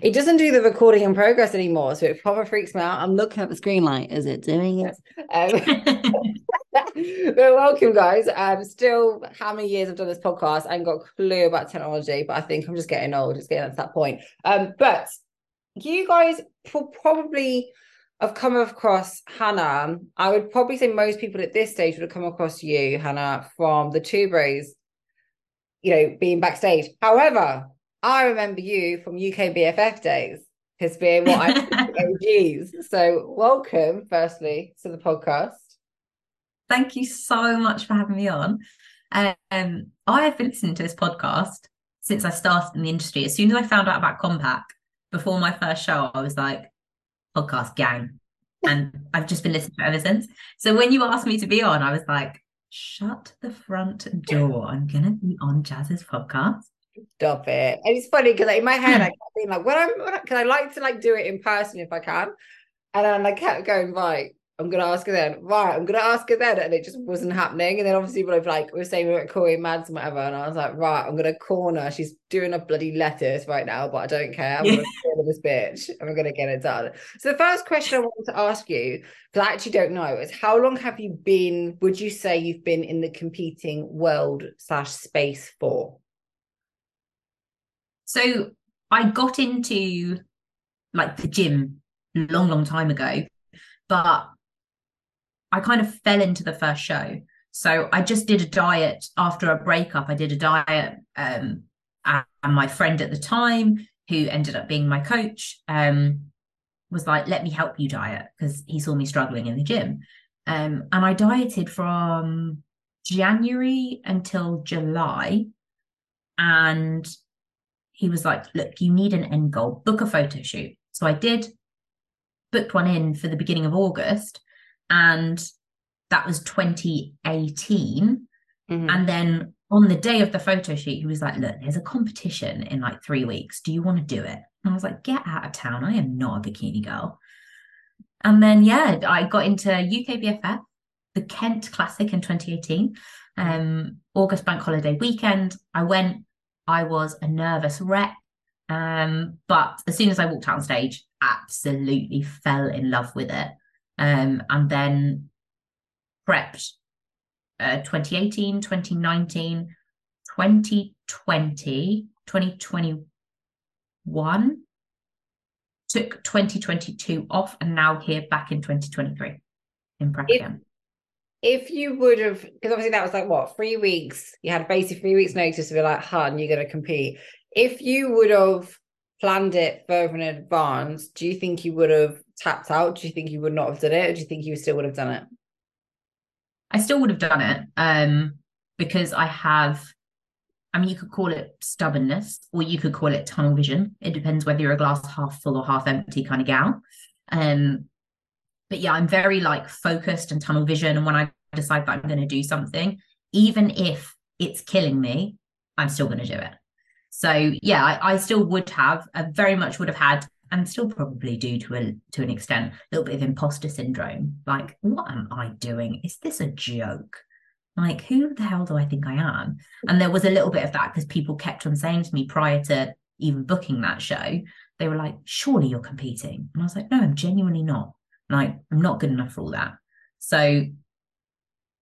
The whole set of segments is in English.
It doesn't do the recording in progress anymore, so it probably freaks me out. I'm looking at the screen like, is it doing it? Um, well, welcome, guys. Um, still, how many years I've done this podcast? I ain't got a clue about technology, but I think I'm just getting old, just getting to that point. Um, but you guys probably have come across Hannah. I would probably say most people at this stage would have come across you, Hannah, from the Two Bros, you know, being backstage. However, I remember you from UK BFF days as being what I OGs. So welcome, firstly, to the podcast. Thank you so much for having me on. Um, I have been listening to this podcast since I started in the industry. As soon as I found out about Kompak before my first show, I was like, podcast gang. And I've just been listening to it ever since. So when you asked me to be on, I was like, shut the front door. I'm going to be on Jazz's podcast. Stop it. And it's funny because like, in my head, hmm. I kept being like, what I'm, because I like to like do it in person if I can. And then I kept going, right, I'm gonna ask her then. Right, I'm gonna ask her then, and it just wasn't happening. And then obviously, we like we were saying we were at Corey Mads and whatever, and I was like, right, I'm gonna corner. She's doing a bloody lettuce right now, but I don't care. I'm gonna corner this bitch, and we're gonna get it done. So the first question I wanted to ask you, because I actually don't know, is how long have you been? Would you say you've been in the competing world slash space for? So I got into like the gym long, long time ago, but I kind of fell into the first show. So I just did a diet after a breakup. I did a diet, um, and my friend at the time, who ended up being my coach, um, was like, "Let me help you diet," because he saw me struggling in the gym. Um, and I dieted from January until July, and he was like, look, you need an end goal, book a photo shoot. So I did, booked one in for the beginning of August, and that was 2018. Mm-hmm. And then on the day of the photo shoot, he was like, look, there's a competition in like three weeks. Do you want to do it? And I was like, get out of town. I am not a bikini girl. And then, yeah, I got into UK BFF, the Kent Classic in 2018, mm-hmm. um, August bank holiday weekend. I went, I was a nervous wreck. Um, but as soon as I walked out on stage, absolutely fell in love with it. Um, and then prepped uh, 2018, 2019, 2020, 2021, took 2022 off, and now here back in 2023 in prep again if you would have, because obviously that was like what three weeks, you had basically three weeks' notice to be like, "Hun, you're going to compete." If you would have planned it further in advance, do you think you would have tapped out? Do you think you would not have done it, or do you think you still would have done it? I still would have done it, um, because I have. I mean, you could call it stubbornness, or you could call it tunnel vision. It depends whether you're a glass half full or half empty kind of gal. Um, but yeah, I'm very like focused and tunnel vision. And when I decide that I'm going to do something, even if it's killing me, I'm still going to do it. So yeah, I, I still would have, I very much would have had, and still probably do to a to an extent, a little bit of imposter syndrome. Like, what am I doing? Is this a joke? Like, who the hell do I think I am? And there was a little bit of that because people kept on saying to me prior to even booking that show, they were like, surely you're competing. And I was like, no, I'm genuinely not. Like, I'm not good enough for all that. So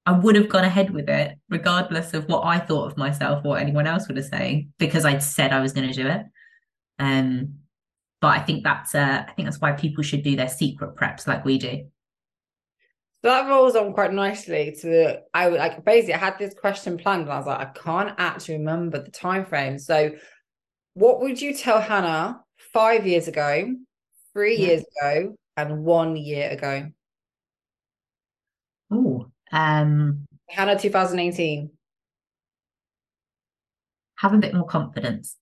I would have gone ahead with it, regardless of what I thought of myself, what anyone else would have said, because I'd said I was going to do it. Um, but I think that's uh, I think that's why people should do their secret preps like we do. So that rolls on quite nicely to I would like basically I had this question planned and I was like, I can't actually remember the time frame. So what would you tell Hannah five years ago, three yeah. years ago, and one year ago? Oh, um, Hannah 2018. Have a bit more confidence.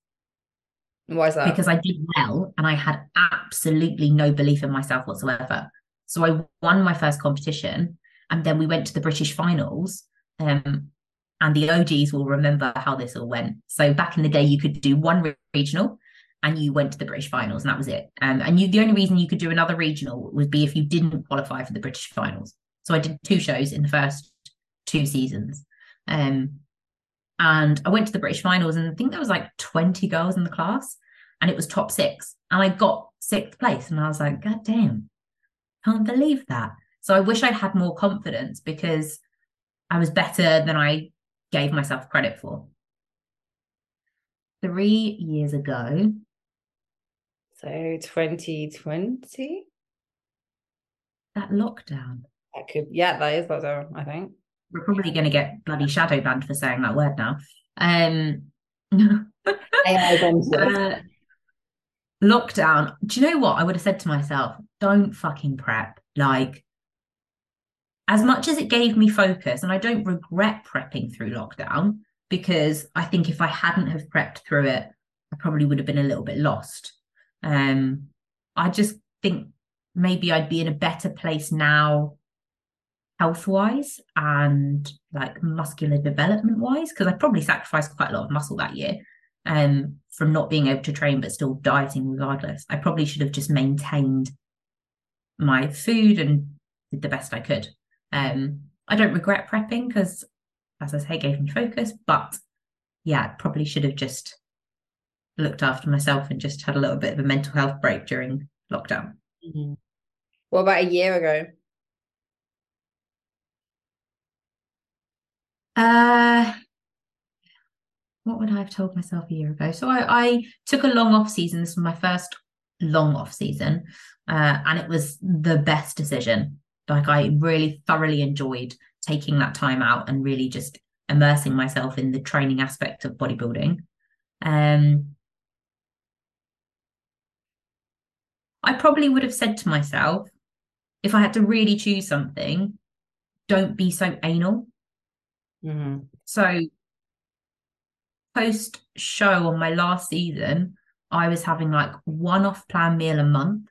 Why is that? Because I did well and I had absolutely no belief in myself whatsoever. So I won my first competition and then we went to the British finals. Um, and the OGs will remember how this all went. So back in the day, you could do one regional and you went to the British finals, and that was it. Um, and you, the only reason you could do another regional would be if you didn't qualify for the British finals. So I did two shows in the first two seasons. Um, and I went to the British finals, and I think there was like 20 girls in the class. and it was top six. And I got sixth place. And I was like, God damn, can't believe that. So I wish I'd had more confidence because I was better than I gave myself credit for. Three years ago. So 2020? That lockdown. That could, yeah, that is lockdown, I think. We're probably going to get bloody shadow banned for saying that word now. Um, uh, lockdown. Do you know what? I would have said to myself, don't fucking prep. Like, as much as it gave me focus, and I don't regret prepping through lockdown because I think if I hadn't have prepped through it, I probably would have been a little bit lost. Um, I just think maybe I'd be in a better place now health wise and like muscular development wise because I probably sacrificed quite a lot of muscle that year um from not being able to train but still dieting regardless. I probably should have just maintained my food and did the best I could. Um I don't regret prepping because as I say gave me focus but yeah probably should have just looked after myself and just had a little bit of a mental health break during lockdown. Mm-hmm. What about a year ago? Uh, what would I have told myself a year ago? So I, I took a long off season. This was my first long off season, uh, and it was the best decision. Like I really thoroughly enjoyed taking that time out and really just immersing myself in the training aspect of bodybuilding. Um, I probably would have said to myself, if I had to really choose something, don't be so anal. Mm-hmm. So post show on my last season, I was having like one off plan meal a month.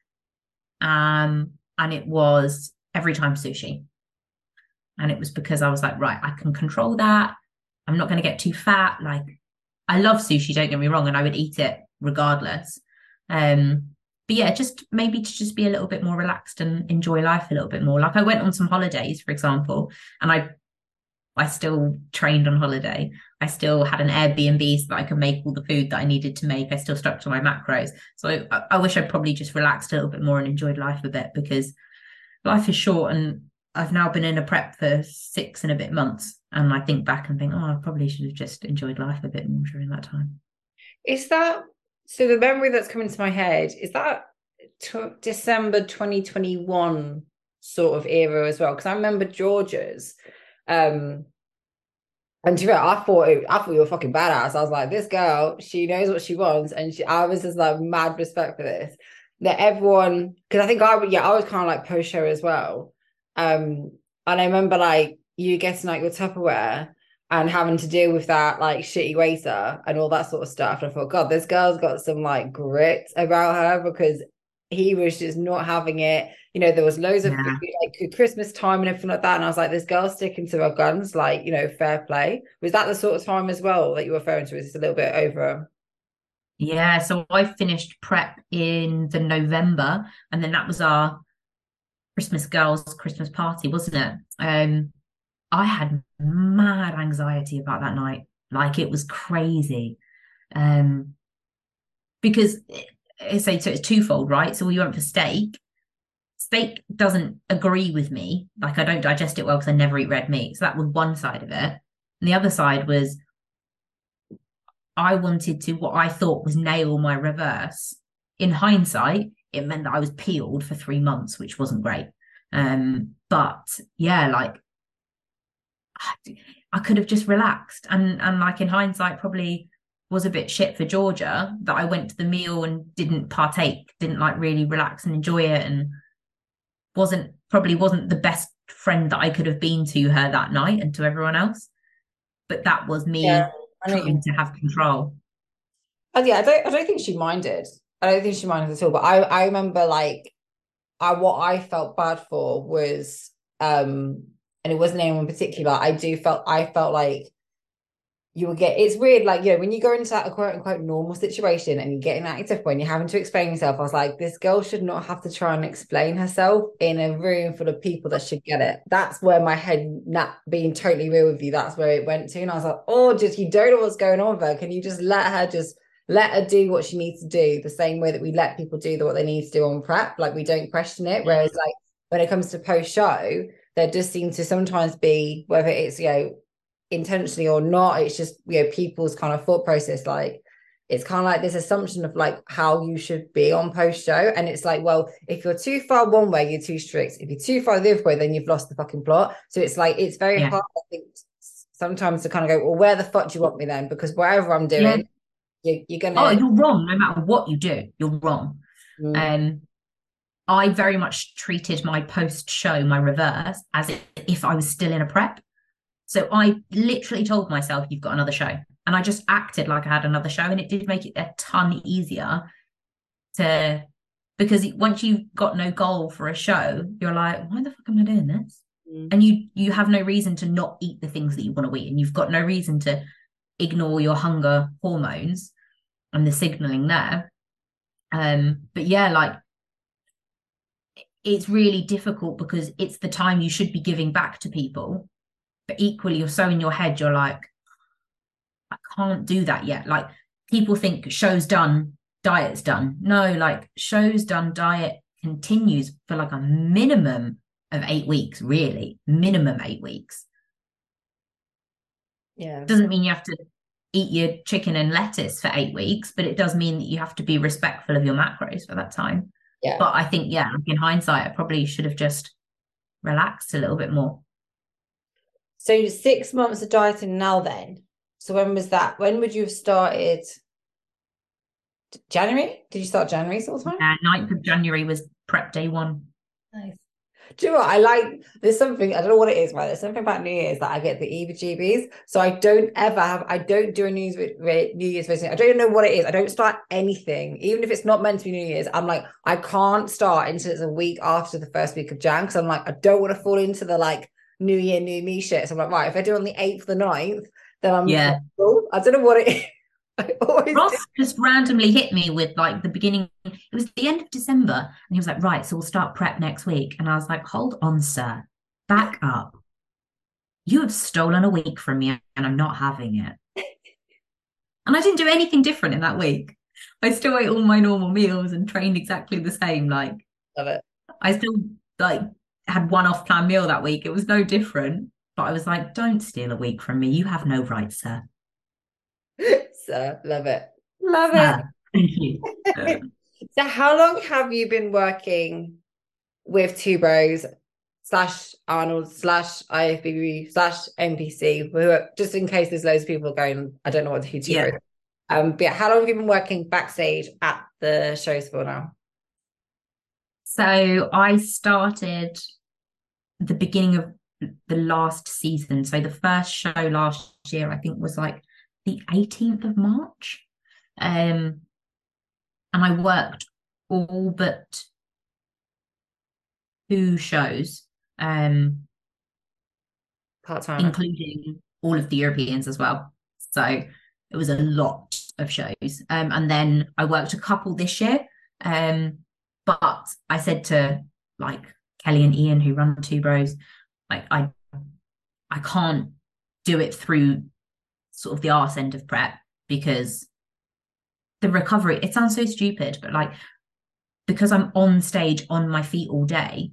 Um, and it was every time sushi. And it was because I was like, right, I can control that. I'm not going to get too fat. Like, I love sushi, don't get me wrong, and I would eat it regardless. Um, but yeah, just maybe to just be a little bit more relaxed and enjoy life a little bit more. Like I went on some holidays, for example, and I I still trained on holiday. I still had an Airbnb so that I could make all the food that I needed to make. I still stuck to my macros. So I, I wish I probably just relaxed a little bit more and enjoyed life a bit because life is short and I've now been in a prep for six and a bit months. And I think back and think, oh, I probably should have just enjoyed life a bit more during that time. Is that so? The memory that's coming to my head is that t- December 2021 sort of era as well? Because I remember Georgia's um, and to be I thought it, I thought you were fucking badass. I was like, this girl, she knows what she wants, and she, I was just like mad respect for this. That everyone, because I think I would, yeah, I was kind of like post show as well. Um, and I remember like you getting like your Tupperware and having to deal with that like shitty waiter and all that sort of stuff. And I thought, God, this girl's got some like grit about her because he was just not having it. You know, there was loads of yeah. like Christmas time and everything like that. And I was like, this girl's sticking to her guns, like, you know, fair play. Was that the sort of time as well that you were referring to? Is this a little bit over? Yeah, so I finished prep in the November, and then that was our Christmas girls' Christmas party, wasn't it? Um, I had mad anxiety about that night. Like it was crazy. Um, because say so it's twofold, right? So we went for steak. Steak doesn't agree with me. Like I don't digest it well because I never eat red meat. So that was one side of it. And the other side was I wanted to what I thought was nail my reverse. In hindsight, it meant that I was peeled for three months, which wasn't great. Um, but yeah, like I could have just relaxed and and like in hindsight, probably was a bit shit for Georgia that I went to the meal and didn't partake, didn't like really relax and enjoy it, and wasn't probably wasn't the best friend that I could have been to her that night and to everyone else. But that was me yeah, trying to have control. Oh yeah, I don't I don't think she minded. I don't think she minded at all. But I I remember like I what I felt bad for was um and it wasn't anyone particular. I do felt I felt like you will get it's weird like you know when you go into that quote unquote normal situation and you're getting that active point you're having to explain yourself i was like this girl should not have to try and explain herself in a room full of people that should get it that's where my head not being totally real with you that's where it went to and i was like oh just you don't know what's going on with her can you just let her just let her do what she needs to do the same way that we let people do what they need to do on prep. Like we don't question it. Whereas like when it comes to post show, there does seem to sometimes be whether it's you know intentionally or not, it's just you know people's kind of thought process like it's kind of like this assumption of like how you should be on post show. And it's like, well, if you're too far one way, you're too strict. If you're too far the other way, then you've lost the fucking plot. So it's like, it's very yeah. hard, I think, sometimes to kind of go, well, where the fuck do you want me then? Because whatever I'm doing, yeah. you, you're, gonna. Oh, you're wrong. No matter what you do, you're wrong. Mm. Um, I very much treated my post show, my reverse, as if I was still in a prep. So I literally told myself, you've got another show and I just acted like I had another show, and it did make it a ton easier to because once you've got no goal for a show, you're like, why the fuck am I doing this? Mm. And you you have no reason to not eat the things that you want to eat, and you've got no reason to ignore your hunger hormones and the signaling there. Um, but yeah, like it's really difficult because it's the time you should be giving back to people, but equally you're so in your head, you're like, I can't do that yet. Like people think show's done, diet's done. No, like show's done, diet continues for like a minimum of eight weeks, really, minimum eight weeks. Yeah. Doesn't mean you have to eat your chicken and lettuce for eight weeks, but it does mean that you have to be respectful of your macros for that time. Yeah. But I think, yeah, in hindsight, I probably should have just relaxed a little bit more. So six months of dieting now then? So when was that? When would you have started? January? Did you start January sort of time? Uh, 9th of January was prep day one. Nice. Do you know what I like? There's something I don't know what it is, right? There's something about New Year's that I get the EBGBs. So I don't ever have. I don't do a New Year's New Year's resolution. I don't even know what it is. I don't start anything, even if it's not meant to be New Year's. I'm like, I can't start until it's a week after the first week of Jan because I'm like, I don't want to fall into the like New Year, New Me shit. So I'm like, right, if I do it on the eighth, the 9th, then I'm yeah. I don't know what it is. Ross just randomly hit me with like the beginning. It was the end of December, and he was like, "Right, so we'll start prep next week." And I was like, "Hold on, sir, back up. You have stolen a week from me, and I'm not having it." and I didn't do anything different in that week. I still ate all my normal meals and trained exactly the same. Like, love it. I still like had one off plan meal that week. It was no different. But I was like, don't steal a week from me. You have no right, sir. sir, love it. Love it. Thank you. so, how long have you been working with Two Bros slash Arnold slash IFBB slash NPC? Just in case there's loads of people going, I don't know what Two yeah. Bros. Um, but yeah, how long have you been working backstage at the shows for now? So I started the beginning of the last season. So the first show last year, I think, was like the 18th of March. Um, and I worked all but two shows, um, part time, including all of the Europeans as well. So it was a lot of shows. Um, and then I worked a couple this year. Um, but I said to like Kelly and Ian, who run Two Bros, like I I can't do it through sort of the arse end of prep because the recovery it sounds so stupid but like because I'm on stage on my feet all day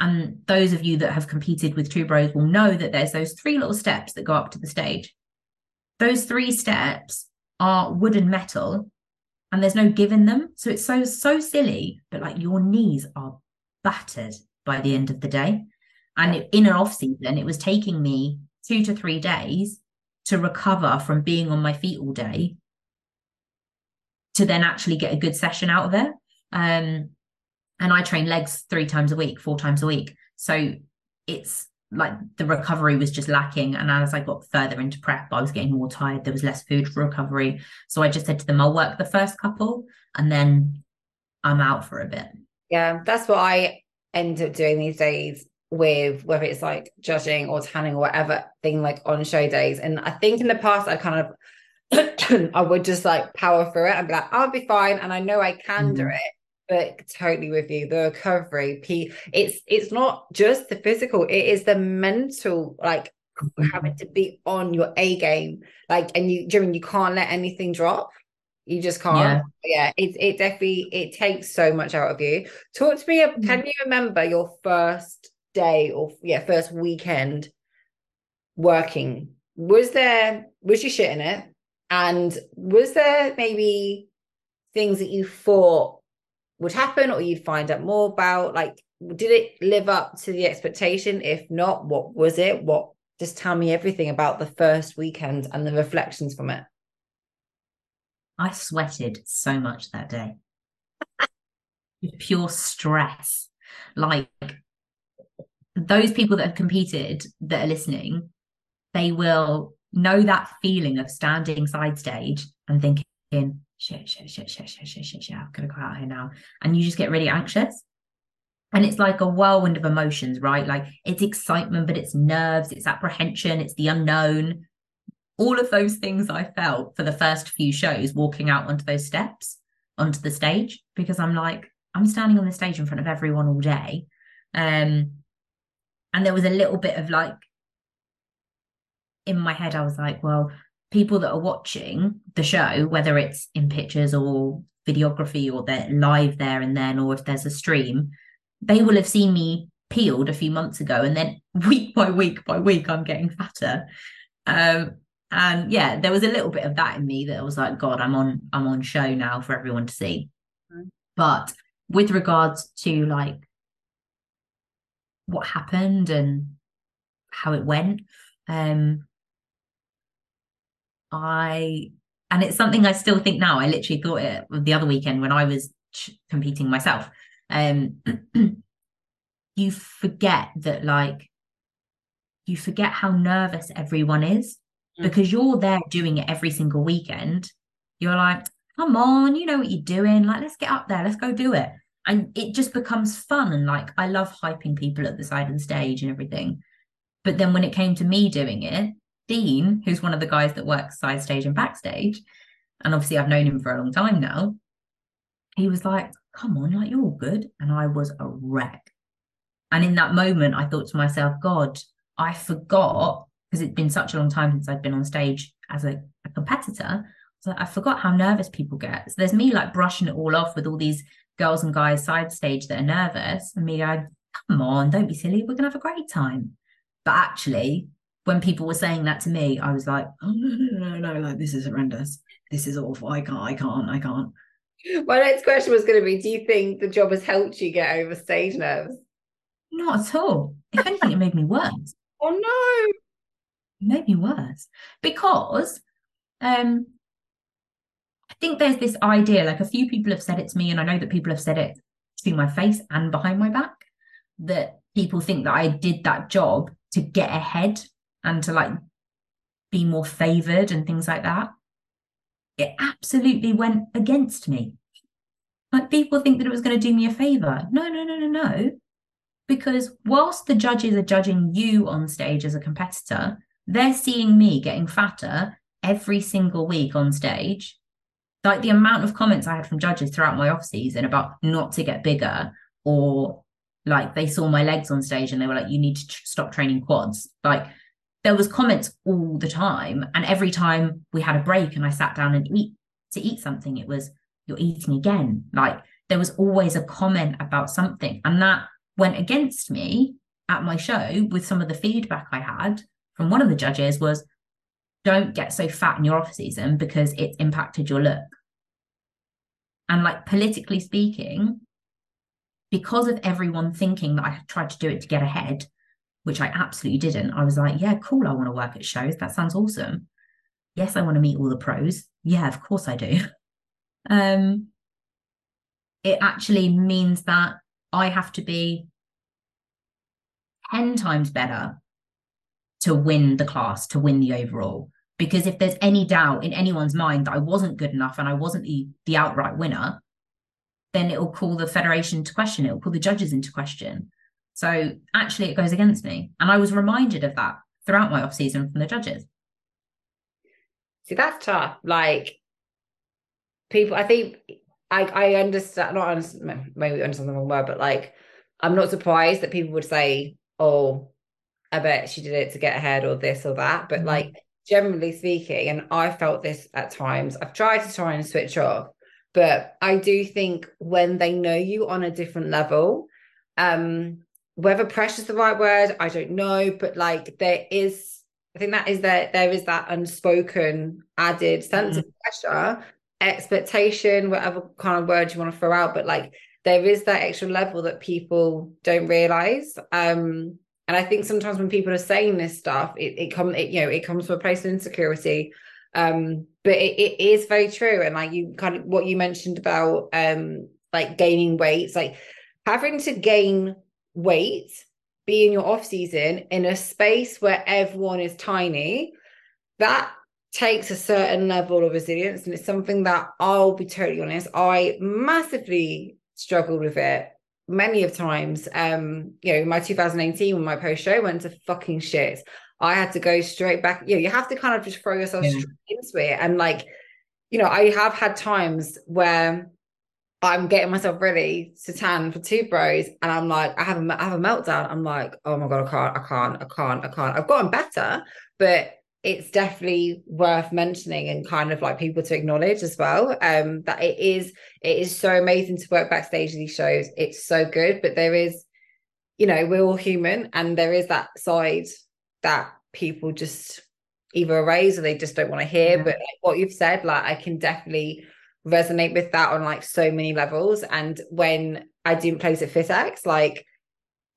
and those of you that have competed with Two Bros will know that there's those three little steps that go up to the stage. Those three steps are wood and metal and there's no giving them. So it's so so silly but like your knees are battered by the end of the day. And in an off season, it was taking me two to three days to recover from being on my feet all day to then actually get a good session out of it. Um, and I train legs three times a week, four times a week. So it's like the recovery was just lacking. And as I got further into prep, I was getting more tired. There was less food for recovery. So I just said to them, I'll work the first couple and then I'm out for a bit. Yeah, that's what I end up doing these days with whether it's like judging or tanning or whatever thing like on show days. And I think in the past I kind of I would just like power through it and be like, I'll be fine. And I know I can mm. do it. But totally with you, the recovery, it's it's not just the physical, it is the mental, like having to be on your A game. Like and you during you can't let anything drop. You just can't. Yeah, yeah it, it definitely it takes so much out of you. Talk to me. Mm-hmm. Can you remember your first day or yeah, first weekend working? Was there was you shit in it? And was there maybe things that you thought would happen or you'd find out more about? Like, did it live up to the expectation? If not, what was it? What just tell me everything about the first weekend and the reflections from it. I sweated so much that day. Pure stress. Like those people that have competed that are listening, they will know that feeling of standing side stage and thinking, shit, shit, shit, shit, shit, shit, shit, shit, I'm gonna go out here now. And you just get really anxious. And it's like a whirlwind of emotions, right? Like it's excitement, but it's nerves, it's apprehension, it's the unknown. All of those things I felt for the first few shows walking out onto those steps, onto the stage, because I'm like, I'm standing on the stage in front of everyone all day. Um, and there was a little bit of like in my head, I was like, well, people that are watching the show, whether it's in pictures or videography or they're live there and then, or if there's a stream, they will have seen me peeled a few months ago. And then week by week by week, I'm getting fatter. Um, and yeah, there was a little bit of that in me that I was like, God, I'm on, I'm on show now for everyone to see. Mm-hmm. But with regards to like what happened and how it went, um, I and it's something I still think now. I literally thought it the other weekend when I was competing myself. Um, you forget that like you forget how nervous everyone is mm. because you're there doing it every single weekend. You're like, come on, you know what you're doing. Like, let's get up there, let's go do it. And it just becomes fun. And like, I love hyping people at the side of the stage and everything. But then when it came to me doing it, Dean, who's one of the guys that works side stage and backstage, and obviously I've known him for a long time now, he was like, Come on, like you're all good. And I was a wreck. And in that moment, I thought to myself, God, I forgot because it's been such a long time since I've been on stage as a, a competitor. So I forgot how nervous people get. So there's me like brushing it all off with all these girls and guys side stage that are nervous, and me going, "Come on, don't be silly. We're gonna have a great time." But actually, when people were saying that to me, I was like, oh no, no, no, no, like this is horrendous. This is awful. I can't, I can't, I can't. My next question was going to be Do you think the job has helped you get over stage nerves? Not at all. If anything, it made me worse. Oh no. It made me worse because um I think there's this idea, like a few people have said it to me, and I know that people have said it to my face and behind my back, that people think that I did that job to get ahead and to like be more favored and things like that. It absolutely went against me. Like people think that it was going to do me a favor. No, no, no, no, no. Because whilst the judges are judging you on stage as a competitor, they're seeing me getting fatter every single week on stage. Like the amount of comments I had from judges throughout my off season about not to get bigger or like they saw my legs on stage and they were like, you need to tr- stop training quads. Like there was comments all the time. And every time we had a break and i sat down and eat to eat something it was you're eating again. Like there was always a comment about something. And that went against me at my show with some of the feedback i had from one of the judges was don't get so fat in your off season because it's impacted your look and like politically speaking because of everyone thinking that i tried to do it to get ahead which I absolutely didn't. I was like, yeah, cool. I want to work at shows. That sounds awesome. Yes, I want to meet all the pros. Yeah, of course I do. Um, it actually means that I have to be 10 times better to win the class, to win the overall. Because if there's any doubt in anyone's mind that I wasn't good enough and I wasn't the, the outright winner, then it will call the federation to question. It will call the judges into question. So actually, it goes against me. And I was reminded of that throughout my off season from the judges. See, that's tough. Like people, I think I I understand. Not understand, maybe understand the wrong word, but like I'm not surprised that people would say, "Oh, I bet she did it to get ahead," or this or that. But mm-hmm. like generally speaking, and I felt this at times, I've tried to try and switch off, but I do think when they know you on a different level, um, whether pressure's the right word, I don't know, but like there is, I think that is that there is that unspoken added sense mm-hmm. of pressure, expectation, whatever kind of word you want to throw out, but like there is that extra level that people don't realize. Um, and I think sometimes when people are saying this stuff, it, it comes, you know, it comes from a place of insecurity. Um, but it, it is very true. And like you kind of what you mentioned about um like gaining weight, it's like having to gain weight, be in your off season in a space where everyone is tiny, that takes a certain level of resilience. And it's something that I'll be totally honest, I massively struggled with it many of times. Um, you know, my 2018 when my post show went to fucking shit. I had to go straight back. You know, you have to kind of just throw yourself yeah. straight into it. And like, you know, I have had times where I'm getting myself ready to tan for two bros, and I'm like, I have a, I have a meltdown. I'm like, oh my god, I can't, I can't, I can't, I can't. I've gotten better, but it's definitely worth mentioning and kind of like people to acknowledge as well um that it is it is so amazing to work backstage of these shows it's so good but there is you know we're all human and there is that side that people just either erase or they just don't want to hear yeah. but like what you've said like i can definitely resonate with that on like so many levels and when i didn't place at FitX like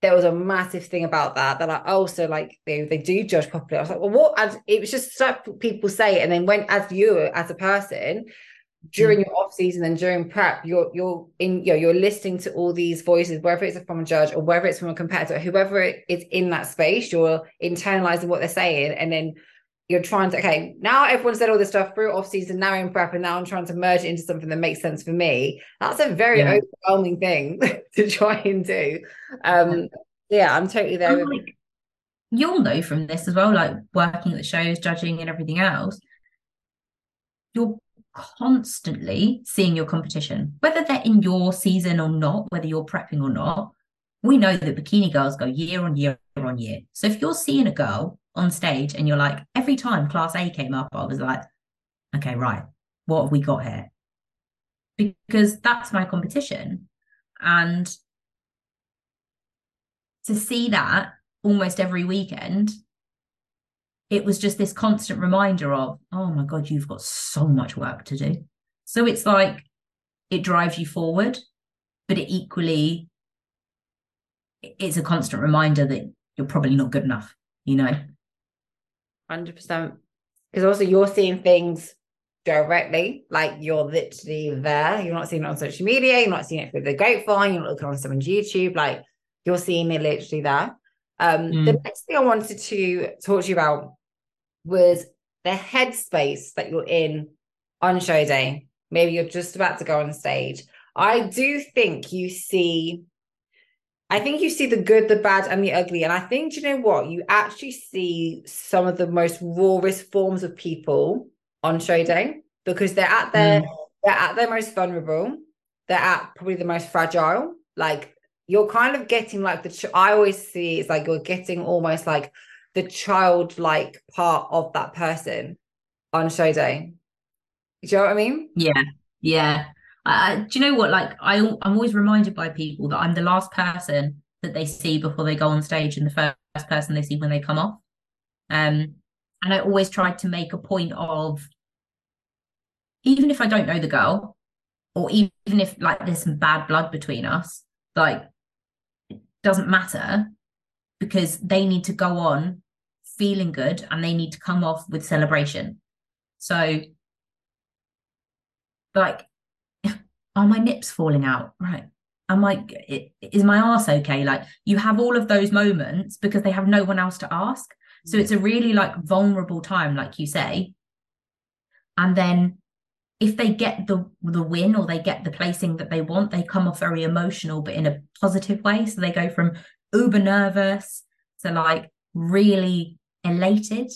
there was a massive thing about that that I also like they, they do judge properly. I was like, well, what? And it was just stuff people say, and then when as you as a person during mm. your off season and during prep, you're you're in you know you're listening to all these voices, whether it's from a judge or whether it's from a competitor, whoever it is in that space, you're internalizing what they're saying, and then you're trying to okay now everyone said all this stuff through off season now in prep and now i'm trying to merge it into something that makes sense for me. That's a very yeah. overwhelming thing to try and do. Um yeah. i'm totally there like, you'll know from this as well like working at the shows judging and everything else you're constantly seeing your competition whether they're in your season or not whether you're prepping or not. We know that bikini girls go year on year on year. So if you're seeing a girl on stage and you're like, every time class A came up, I was like, okay, right, what have we got here? Because that's my competition. And to see that almost every weekend, it was just this constant reminder of, oh my God, you've got so much work to do. So it's like it drives you forward, but it equally it's a constant reminder that you're probably not good enough, you know? 100%. Because also you're seeing things directly, like you're literally there. You're not seeing it on social media, you're not seeing it through the grapevine, you're not looking on someone's YouTube, like you're seeing it literally there. Um, mm. The next thing I wanted to talk to you about was the headspace that you're in on show day. Maybe you're just about to go on stage. I do think you see I think you see the good, the bad, and the ugly. And I think, you know what? You actually see some of the most rawest forms of people on show day because they're at their mm. they're at their most vulnerable. They're at probably the most fragile. Like you're kind of getting like the. I always see it's like you're getting almost like the childlike part of that person on show day. Do you know what I mean? Yeah, yeah. Do you know what? Like I, I'm always reminded by people that I'm the last person that they see before they go on stage, and the first person they see when they come off. Um, and I always tried to make a point of, even if I don't know the girl, or even if like there's some bad blood between us, like it doesn't matter because they need to go on feeling good and they need to come off with celebration. So, like are my nips falling out? Right. I'm like, is my ass okay? Like you have all of those moments because they have no one else to ask. So it's a really like vulnerable time, like you say. And then if they get the the win or they get the placing that they want, they come off very emotional, but in a positive way. So they go from uber nervous to like really elated.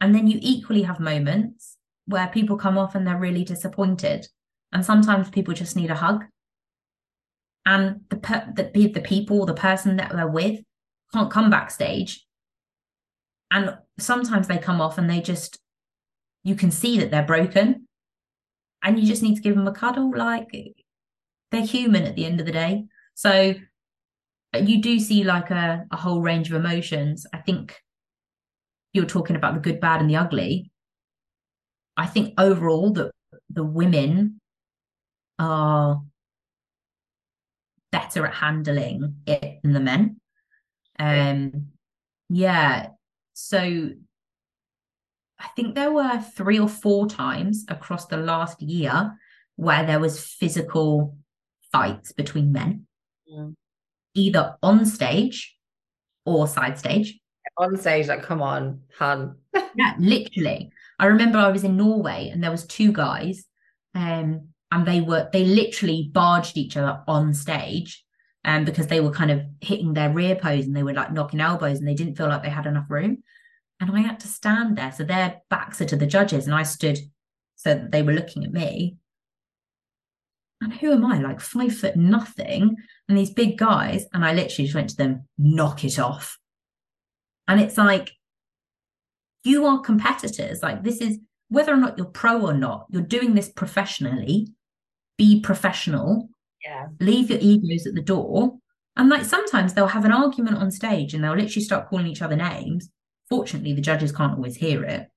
And then you equally have moments where people come off and they're really disappointed and sometimes people just need a hug. And the per- the, the people the person that they're with can't come backstage. And sometimes they come off and they just you can see that they're broken. And you just need to give them a cuddle like they're human at the end of the day. So uh, you do see like a, a whole range of emotions. I think you're talking about the good bad and the ugly. I think overall that the women are better at handling it than the men um yeah so I think there were three or four times across the last year where there was physical fights between men, mm. either on stage or side stage. On stage, like, come on, hun. yeah, literally. I remember I was in Norway and there was two guys, um, and they were they literally barged each other on stage, um, because they were kind of hitting their rear pose and they were like knocking elbows and they didn't feel like they had enough room and I had to stand there. So their backs are to the judges, and I stood so that they were looking at me. And who am I? Like five foot nothing, and these big guys. And I literally just went to them, knock it off. And it's like, you are competitors. Like, this is whether or not you're pro or not, you're doing this professionally. Be professional. Yeah. Leave your egos at the door. And like sometimes they'll have an argument on stage and they'll literally start calling each other names. Fortunately, the judges can't always hear it.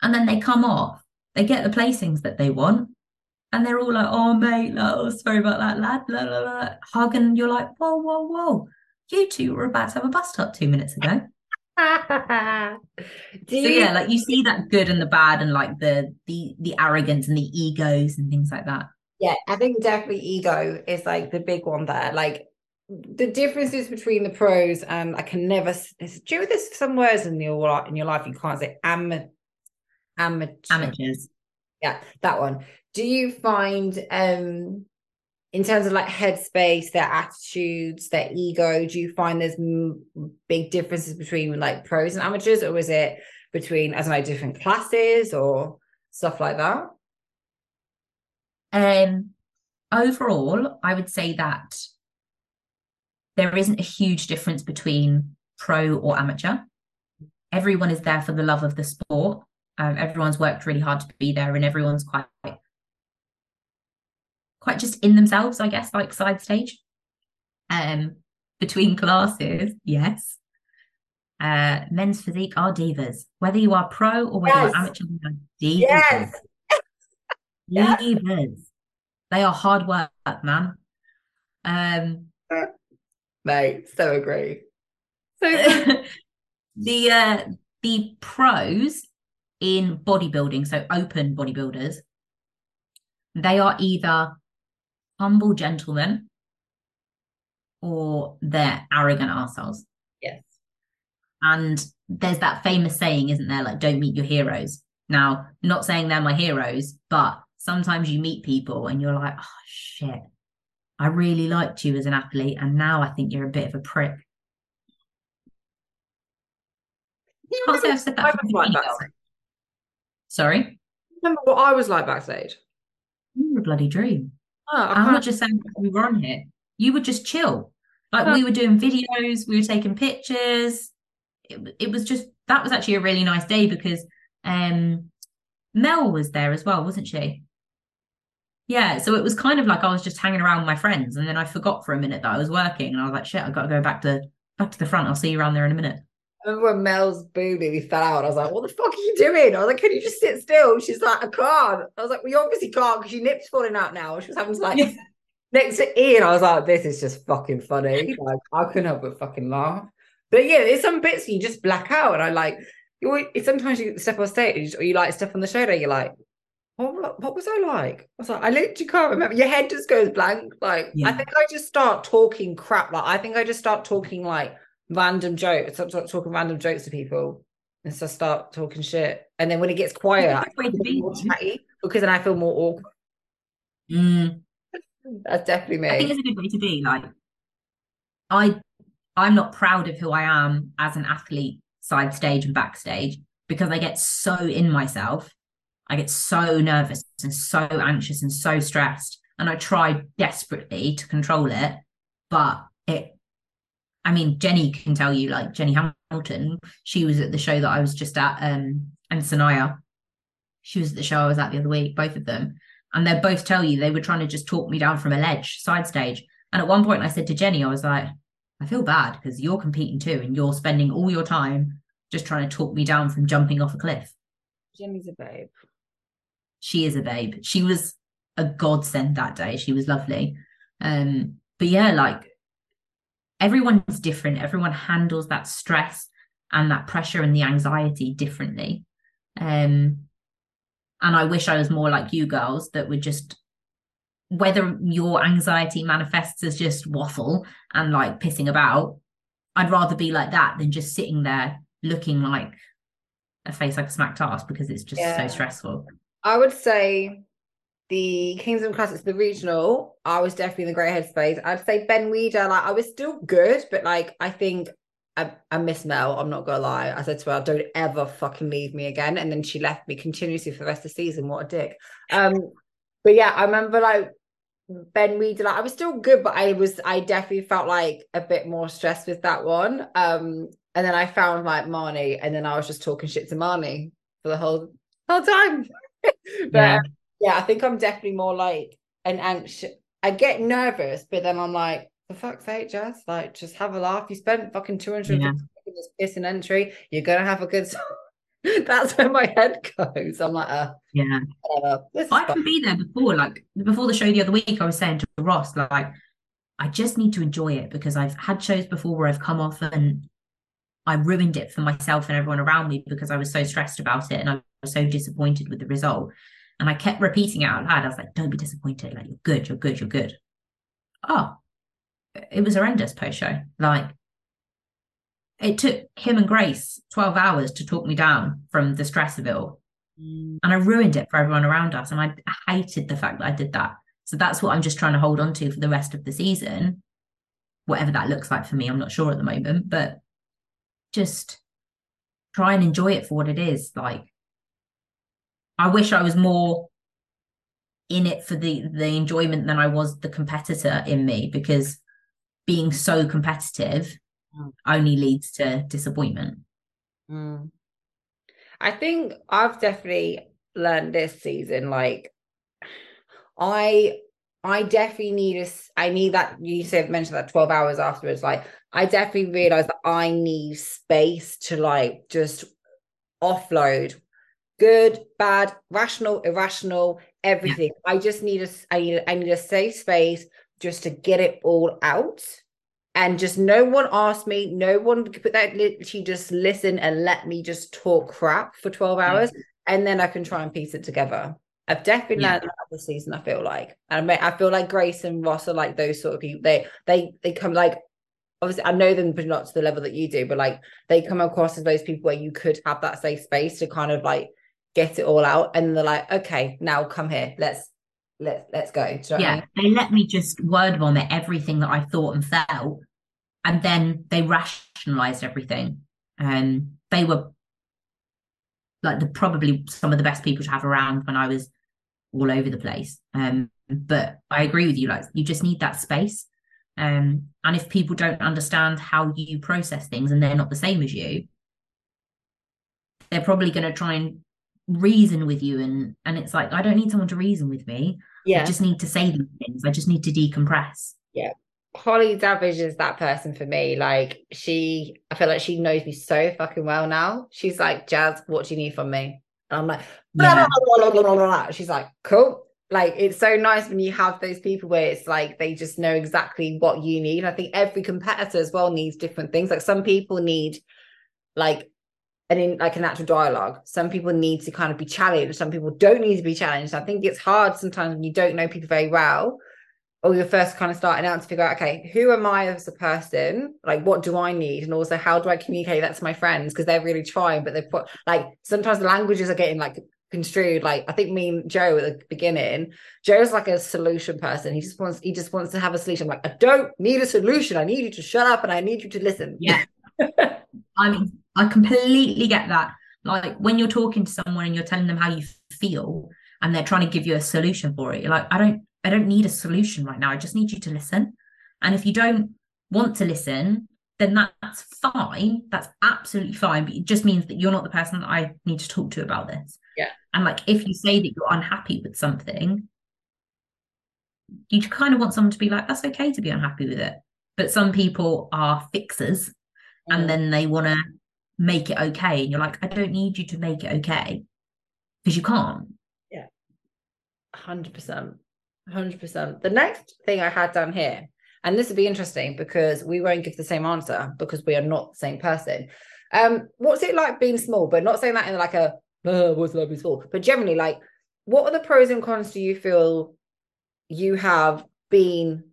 And then they come off, they get the placings that they want, and they're all like, oh, mate, like, oh, sorry about that, lad, blah, blah, blah. Hug, and you're like, whoa, whoa, whoa. You two were about to have a bust up two minutes ago. so yeah, like you see that good and the bad and like the the the arrogance and the egos and things like that. Yeah, I think definitely ego is like the big one there. Like the differences between the pros and I can never do you there's some words in your in your life you can't say am amateur. amateurs yeah that one do you find um in terms of like headspace their attitudes their ego do you find there's m- big differences between like pros and amateurs or is it between as I know different classes or stuff like that um overall I would say that there isn't a huge difference between pro or amateur. Everyone is there for the love of the sport. Um, everyone's worked really hard to be there, and everyone's quite quite just in themselves, I guess, like side stage. Um, between classes, yes. Uh, men's physique are divas. Whether you are pro or whether yes. you're amateur, divas. Yes. Divas. They are hard work, man. Um, mate. So agree. So the uh the pros in bodybuilding, so open bodybuilders, they are either humble gentlemen or they're arrogant assholes. Yes. And there's that famous saying, isn't there? Like, don't meet your heroes. Now, not saying they're my heroes, but sometimes you meet people and you're like, oh shit, I really liked you as an athlete, and now I think you're a bit of a prick. Can't say I've said that. Like Sorry. Remember what I was like backstage? You were a bloody dream. Oh, I'm not just saying we were on here. You would just chill. Like oh. we were doing videos, we were taking pictures. It, it was just that was actually a really nice day because um Mel was there as well, wasn't she? Yeah, so it was kind of like I was just hanging around with my friends, and then I forgot for a minute that I was working, and I was like, "Shit, I've got to go back to back to the front. I'll see you around there in a minute." I remember when Mel's booby fell out. I was like, "What the fuck are you doing?" I was like, "Can you just sit still?" She's like, "I can't." I was like, "Well, you obviously can't because your nip's falling out now." She was having to like next to Ian. I was like, "This is just fucking funny." Like, I couldn't help but fucking laugh. But yeah, there's some bits you just black out, and I like. You sometimes you step on stage or you like step on the show shoulder. You're like, what, what was I like? I was like, I literally can't remember. Your head just goes blank. Like, yeah. I think I just start talking crap. Like, I think I just start talking like random jokes. I start talking random jokes to people, and so I start talking shit. And then when it gets quiet, I feel more chatty because then I feel more awkward. Mm. That's definitely me. I think it's a good way to be. Like, I, I'm not proud of who I am as an athlete, side stage and backstage, because I get so in myself I get so nervous and so anxious and so stressed. And I try desperately to control it. But it, I mean, Jenny can tell you, like Jenny Hamilton, she was at the show that I was just at, um, and Sanaya. she was at the show I was at the other week, both of them. And they both tell you they were trying to just talk me down from a ledge, side stage. And at one point I said to Jenny, I was like, I feel bad because you're competing too, and you're spending all your time just trying to talk me down from jumping off a cliff. Jenny's a babe. She is a babe. She was a godsend that day. She was lovely. Um, but yeah, like everyone's different. Everyone handles that stress and that pressure and the anxiety differently. Um, and I wish I was more like you girls that would just, whether your anxiety manifests as just waffle and like pissing about, I'd rather be like that than just sitting there looking like a face like a smacked ass because it's just yeah. so stressful. I would say the Kingsland Classics, the regional, I was definitely in the great headspace. I'd say Ben Weider, like I was still good, but like I think I, I miss Mel. I'm not gonna lie. I said to her, "Don't ever fucking leave me again." And then she left me continuously for the rest of the season. What a dick. Um, but yeah, I remember like Ben Weider. Like I was still good, but I was I definitely felt like a bit more stressed with that one. Um, and then I found like Marnie, and then I was just talking shit to Marnie for the whole whole time. but yeah. yeah, I think I'm definitely more like an anxious. I get nervous, but then I'm like, for fuck's sake, Jess, like just have a laugh. You spent fucking 200 yeah. this piss an entry. You're gonna have a good That's where my head goes. I'm like, uh, yeah. I can be there before, like before the show the other week. I was saying to Ross, like, I just need to enjoy it because I've had shows before where I've come off and I ruined it for myself and everyone around me because I was so stressed about it and I was so disappointed with the result. And I kept repeating it out loud. I was like, don't be disappointed. Like, you're good, you're good, you're good. Oh, it was horrendous post show. Like it took him and Grace 12 hours to talk me down from the stress of it all. Mm. And I ruined it for everyone around us. And I, I hated the fact that I did that. So that's what I'm just trying to hold on to for the rest of the season. Whatever that looks like for me, I'm not sure at the moment, but just try and enjoy it for what it is. Like, I wish I was more in it for the the enjoyment than I was the competitor in me because being so competitive mm. only leads to disappointment. Mm. I think I've definitely learned this season. Like, I I definitely need a I need that you said mentioned that 12 hours afterwards. Like, I definitely realized that I need space to like just offload good, bad, rational, irrational, everything. Yeah. I just need a I need I need a safe space just to get it all out and just no one asked me no one could put that literally just listen and let me just talk crap for 12 hours yeah. and then i can try and piece it together i've definitely yeah. learned that this season i feel like and I, I feel like grace and ross are like those sort of people they they they come like obviously i know them but not to the level that you do but like they come across as those people where you could have that safe space to kind of like get it all out and they're like okay now come here let's let's let's go. You know yeah, I mean? they let me just word vomit everything that I thought and felt, and then they rationalized everything. And um, they were like the probably some of the best people to have around when I was all over the place. Um, but I agree with you, like you just need that space. Um, and if people don't understand how you process things and they're not the same as you, they're probably going to try and reason with you and and it's like I don't need someone to reason with me. Yeah. I just need to say these things. I just need to decompress. Yeah. Holly Davidge is that person for me. Like she, I feel like she knows me so fucking well now. She's like, Jazz, what do you need from me? And I'm like, blah, blah, blah, she's like, cool. Like it's so nice when you have those people where it's like they just know exactly what you need. I think every competitor as well needs different things. Like some people need like and in like a natural dialogue. Some people need to kind of be challenged. Some people don't need to be challenged. I think it's hard sometimes when you don't know people very well, or you're first kind of starting out to figure out, okay, who am I as a person? Like, what do I need? And also, how do I communicate that to my friends? Because they're really trying, but they've put like sometimes the languages are getting like construed. Like, I think me and Joe at the beginning, Joe's like a solution person. He just wants he just wants to have a solution. I'm like, I don't need a solution. I need you to shut up and I need you to listen. Yeah. I mean, I completely get that. Like when you're talking to someone and you're telling them how you feel and they're trying to give you a solution for it, you're like, I don't, I don't need a solution right now. I just need you to listen. And if you don't want to listen, then that's fine. That's absolutely fine. But it just means that you're not the person that I need to talk to about this. Yeah. And like if you say that you're unhappy with something, you kind of want someone to be like, that's okay to be unhappy with it. But some people are fixers mm. and then they want to make it okay. And you're like, I don't need you to make it okay because you can't. Yeah. 100%. 100%. The next thing I had down here, and this would be interesting because we won't give the same answer because we are not the same person. Um, what's it like being small? But not saying that in like a uh, what's it like being small, but generally, like, what are the pros and cons do you feel you have been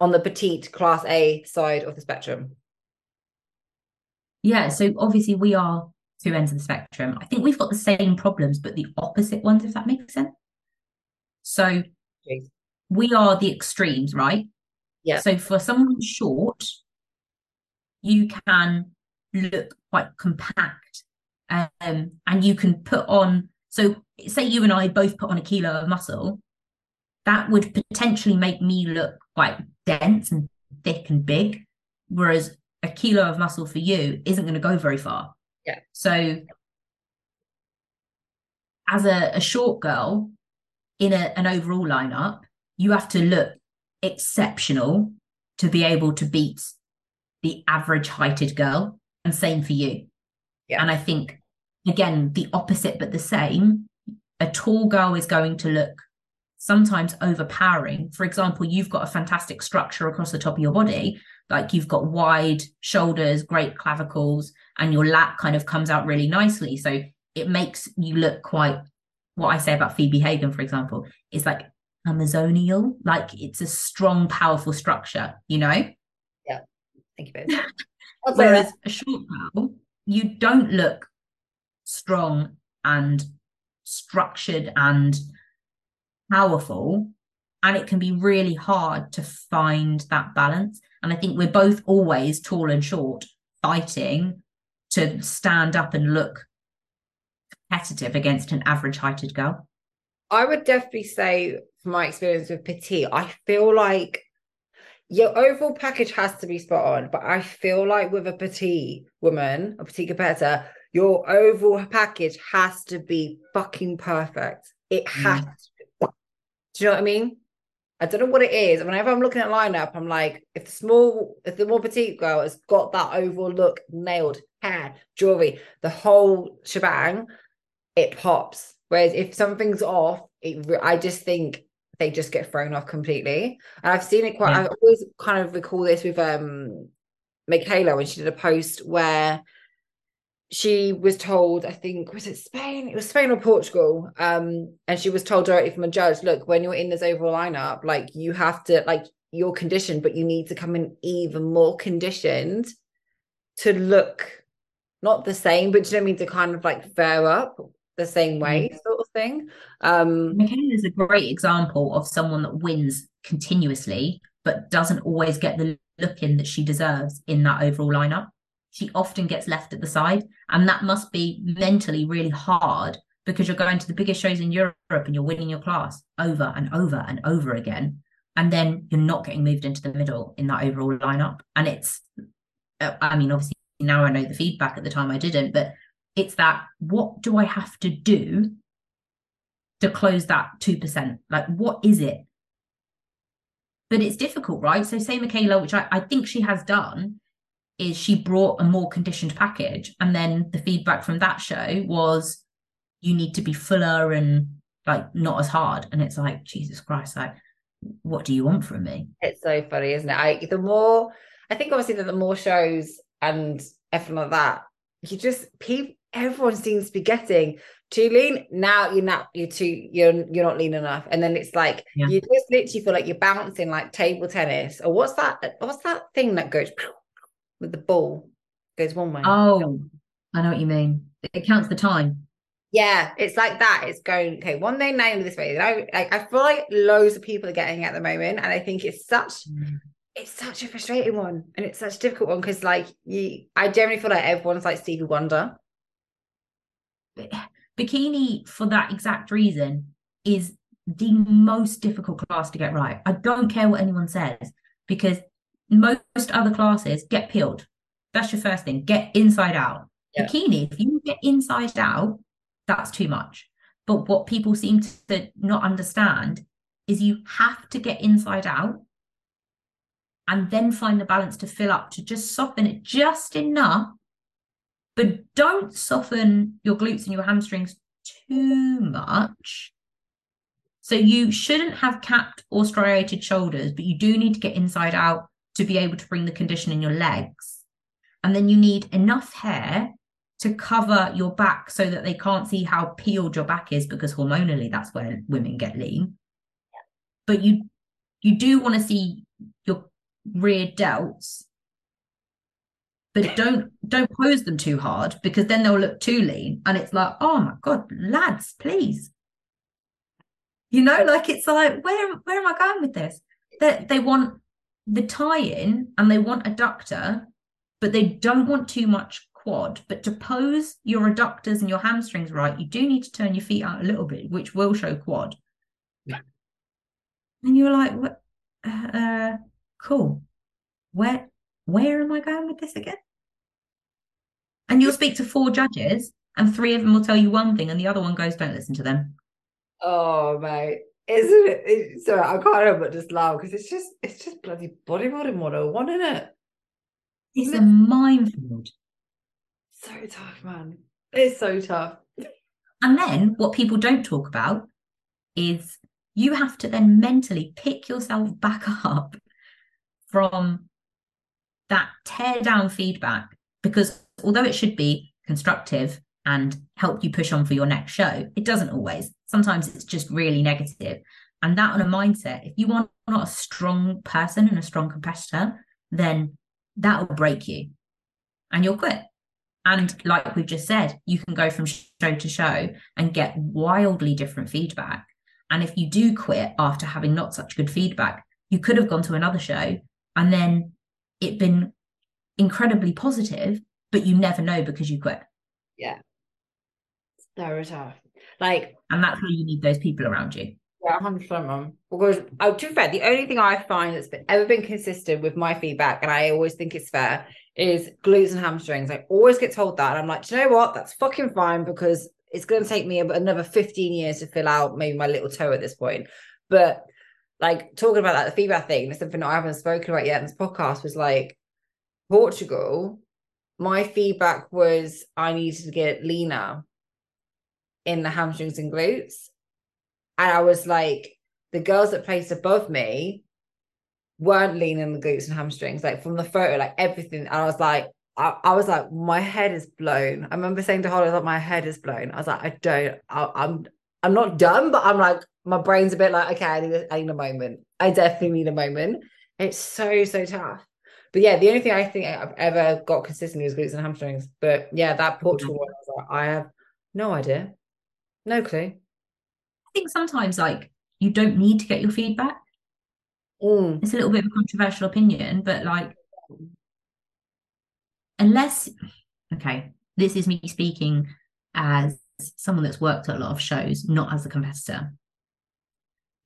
on the petite class A side of the spectrum? Yeah, so obviously we are two ends of the spectrum. I think we've got the same problems, but the opposite ones, if that makes sense. So Jeez. we are the extremes, right? Yeah. So for someone short, you can look quite compact um, and you can put on so say you and i both put on a kilo of muscle that would potentially make me look quite dense and thick and big whereas a kilo of muscle for you isn't going to go very far. Yeah. So as a, a short girl in a, an overall lineup you have to look exceptional to be able to beat the average heighted girl and same for you. Yeah. and i think again the opposite but the same. A tall girl is going to look sometimes overpowering. For example you've got a fantastic structure across the top of your body like you've got wide shoulders great clavicles and your lat kind of comes out really nicely so it makes you look quite what i say about phoebe hagen for example is like amazonial like it's a strong powerful structure you know yeah thank you Whereas a short girl, you don't look strong and structured and powerful. And it can be really hard to find that balance. And I think we're both always tall and short, fighting to stand up and look competitive against an average heighted girl. I would definitely say, from my experience with petite, I feel like your overall package has to be spot on, but I feel like with a petite woman, a petite competitor, your overall package has to be fucking perfect. It mm. has mm. to. Do you know what I mean? I don't know what it is. Whenever I'm looking at lineup, I'm like, if the small, if the more petite girl has got that overall look nailed, hair, jewelry, the whole shebang, it pops. Whereas if something's off, it, I just think they just get thrown off completely. And I've seen it quite. Yeah. I always kind of recall this with um Michaela when she did a post where she was told, I think, was it Spain? It was Spain or Portugal. Um, and she was told directly from a judge, look, when you're in this overall lineup, like you have to, like, you're conditioned, but you need to come in even more conditioned to look not the same, but you know what I mean? To kind of like fare up the same way, mm. sort of thing. Um, Michaela is a great example of someone that wins continuously, but doesn't always get the look in that she deserves in that overall lineup. She often gets left at the side, and that must be mentally really hard because you're going to the biggest shows in Europe and you're winning your class over and over and over again. And then you're not getting moved into the middle in that overall lineup. And it's, uh, I mean, obviously now I know the feedback at the time I didn't, but it's that what do I have to do to close that 2%? Like, what is it? But it's difficult, right? So, say Michaela, which I, I think she has done, is she brought a more conditioned package. And then the feedback from that show was you need to be fuller and like not as hard. And it's like, Jesus Christ, like, what do you want from me? It's so funny, isn't it? I the more I think obviously that the more shows and everything like that, you just people everyone seems to be getting too lean. Now you're not you're too you're you're not lean enough. And then it's like yeah. you just literally feel like you're bouncing like table tennis. Or what's that? What's that thing that goes with the ball? Goes one way. Oh, I know what you mean. It counts the time. Yeah, it's like that. It's going okay. One day now this way. I like I feel like loads of people are getting it at the moment, and I think it's such mm. it's such a frustrating one, and it's such a difficult one because like you, I generally feel like everyone's like Stevie Wonder bikini for that exact reason is the most difficult class to get right. I don't care what anyone says because most other classes get peeled. That's your first thing. Get inside out. Yeah. Bikini, if you get inside out, that's too much. But what people seem to not understand is you have to get inside out and then find the balance to fill up to just soften it just enough. But don't soften your glutes and your hamstrings too much. So you shouldn't have capped or striated shoulders, but you do need to get inside out to be able to bring the condition in your legs. And then you need enough hair to cover your back so that they can't see how peeled your back is because hormonally that's where women get lean. But you you do want to see your rear delts but don't don't pose them too hard because then they'll look too lean and it's like oh my god lads please you know like it's like where where am i going with this they, they want the tie-in and they want adductor but they don't want too much quad. But to pose your adductors and your hamstrings right you do need to turn your feet out a little bit which will show quad. Yeah. and you're like what uh, cool. Where where am i going with this again? And you'll speak to four judges, and three of them will tell you one thing, and the other one goes, "Don't listen to them." Oh mate, isn't it? It's, sorry, I can't help but just laugh because it's just it's just bloody bodybuilding 101, isn't it? It's a minefield. So tough, man. It's so tough. And then what people don't talk about is you have to then mentally pick yourself back up from that tear down feedback because although it should be constructive and help you push on for your next show, it doesn't always. Sometimes it's just really negative. And that on a mindset, if you want not a strong person and a strong competitor, then that will break you and you'll quit. And like we've just said, you can go from show to show and get wildly different feedback. And if you do quit after having not such good feedback, you could have gone to another show and then it been incredibly positive but you never know because you quit. Yeah. So tough. Like, and that's why you need those people around you. Yeah, 100% mum. Because, oh, to be fair, the only thing I find that's been, ever been consistent with my feedback, and I always think it's fair, is glutes and hamstrings. I always get told that. And I'm like, you know what? That's fucking fine because it's going to take me another 15 years to fill out maybe my little toe at this point. But like talking about that, the feedback thing, that's something I haven't spoken about yet in this podcast was like Portugal my feedback was I needed to get leaner in the hamstrings and glutes. And I was like, the girls that placed above me weren't leaning the glutes and hamstrings, like from the photo, like everything. And I was like, I, I was like, my head is blown. I remember saying to Holly, like, my head is blown. I was like, I don't, I, I'm, I'm not done, but I'm like, my brain's a bit like, okay, I need, a, I need a moment. I definitely need a moment. It's so, so tough. But yeah, the only thing I think I've ever got consistently is glutes and hamstrings. But yeah, that Portugal mm-hmm. one, I, like, I have no idea, no clue. I think sometimes like you don't need to get your feedback. Mm. It's a little bit of a controversial opinion, but like unless okay, this is me speaking as someone that's worked at a lot of shows, not as a competitor.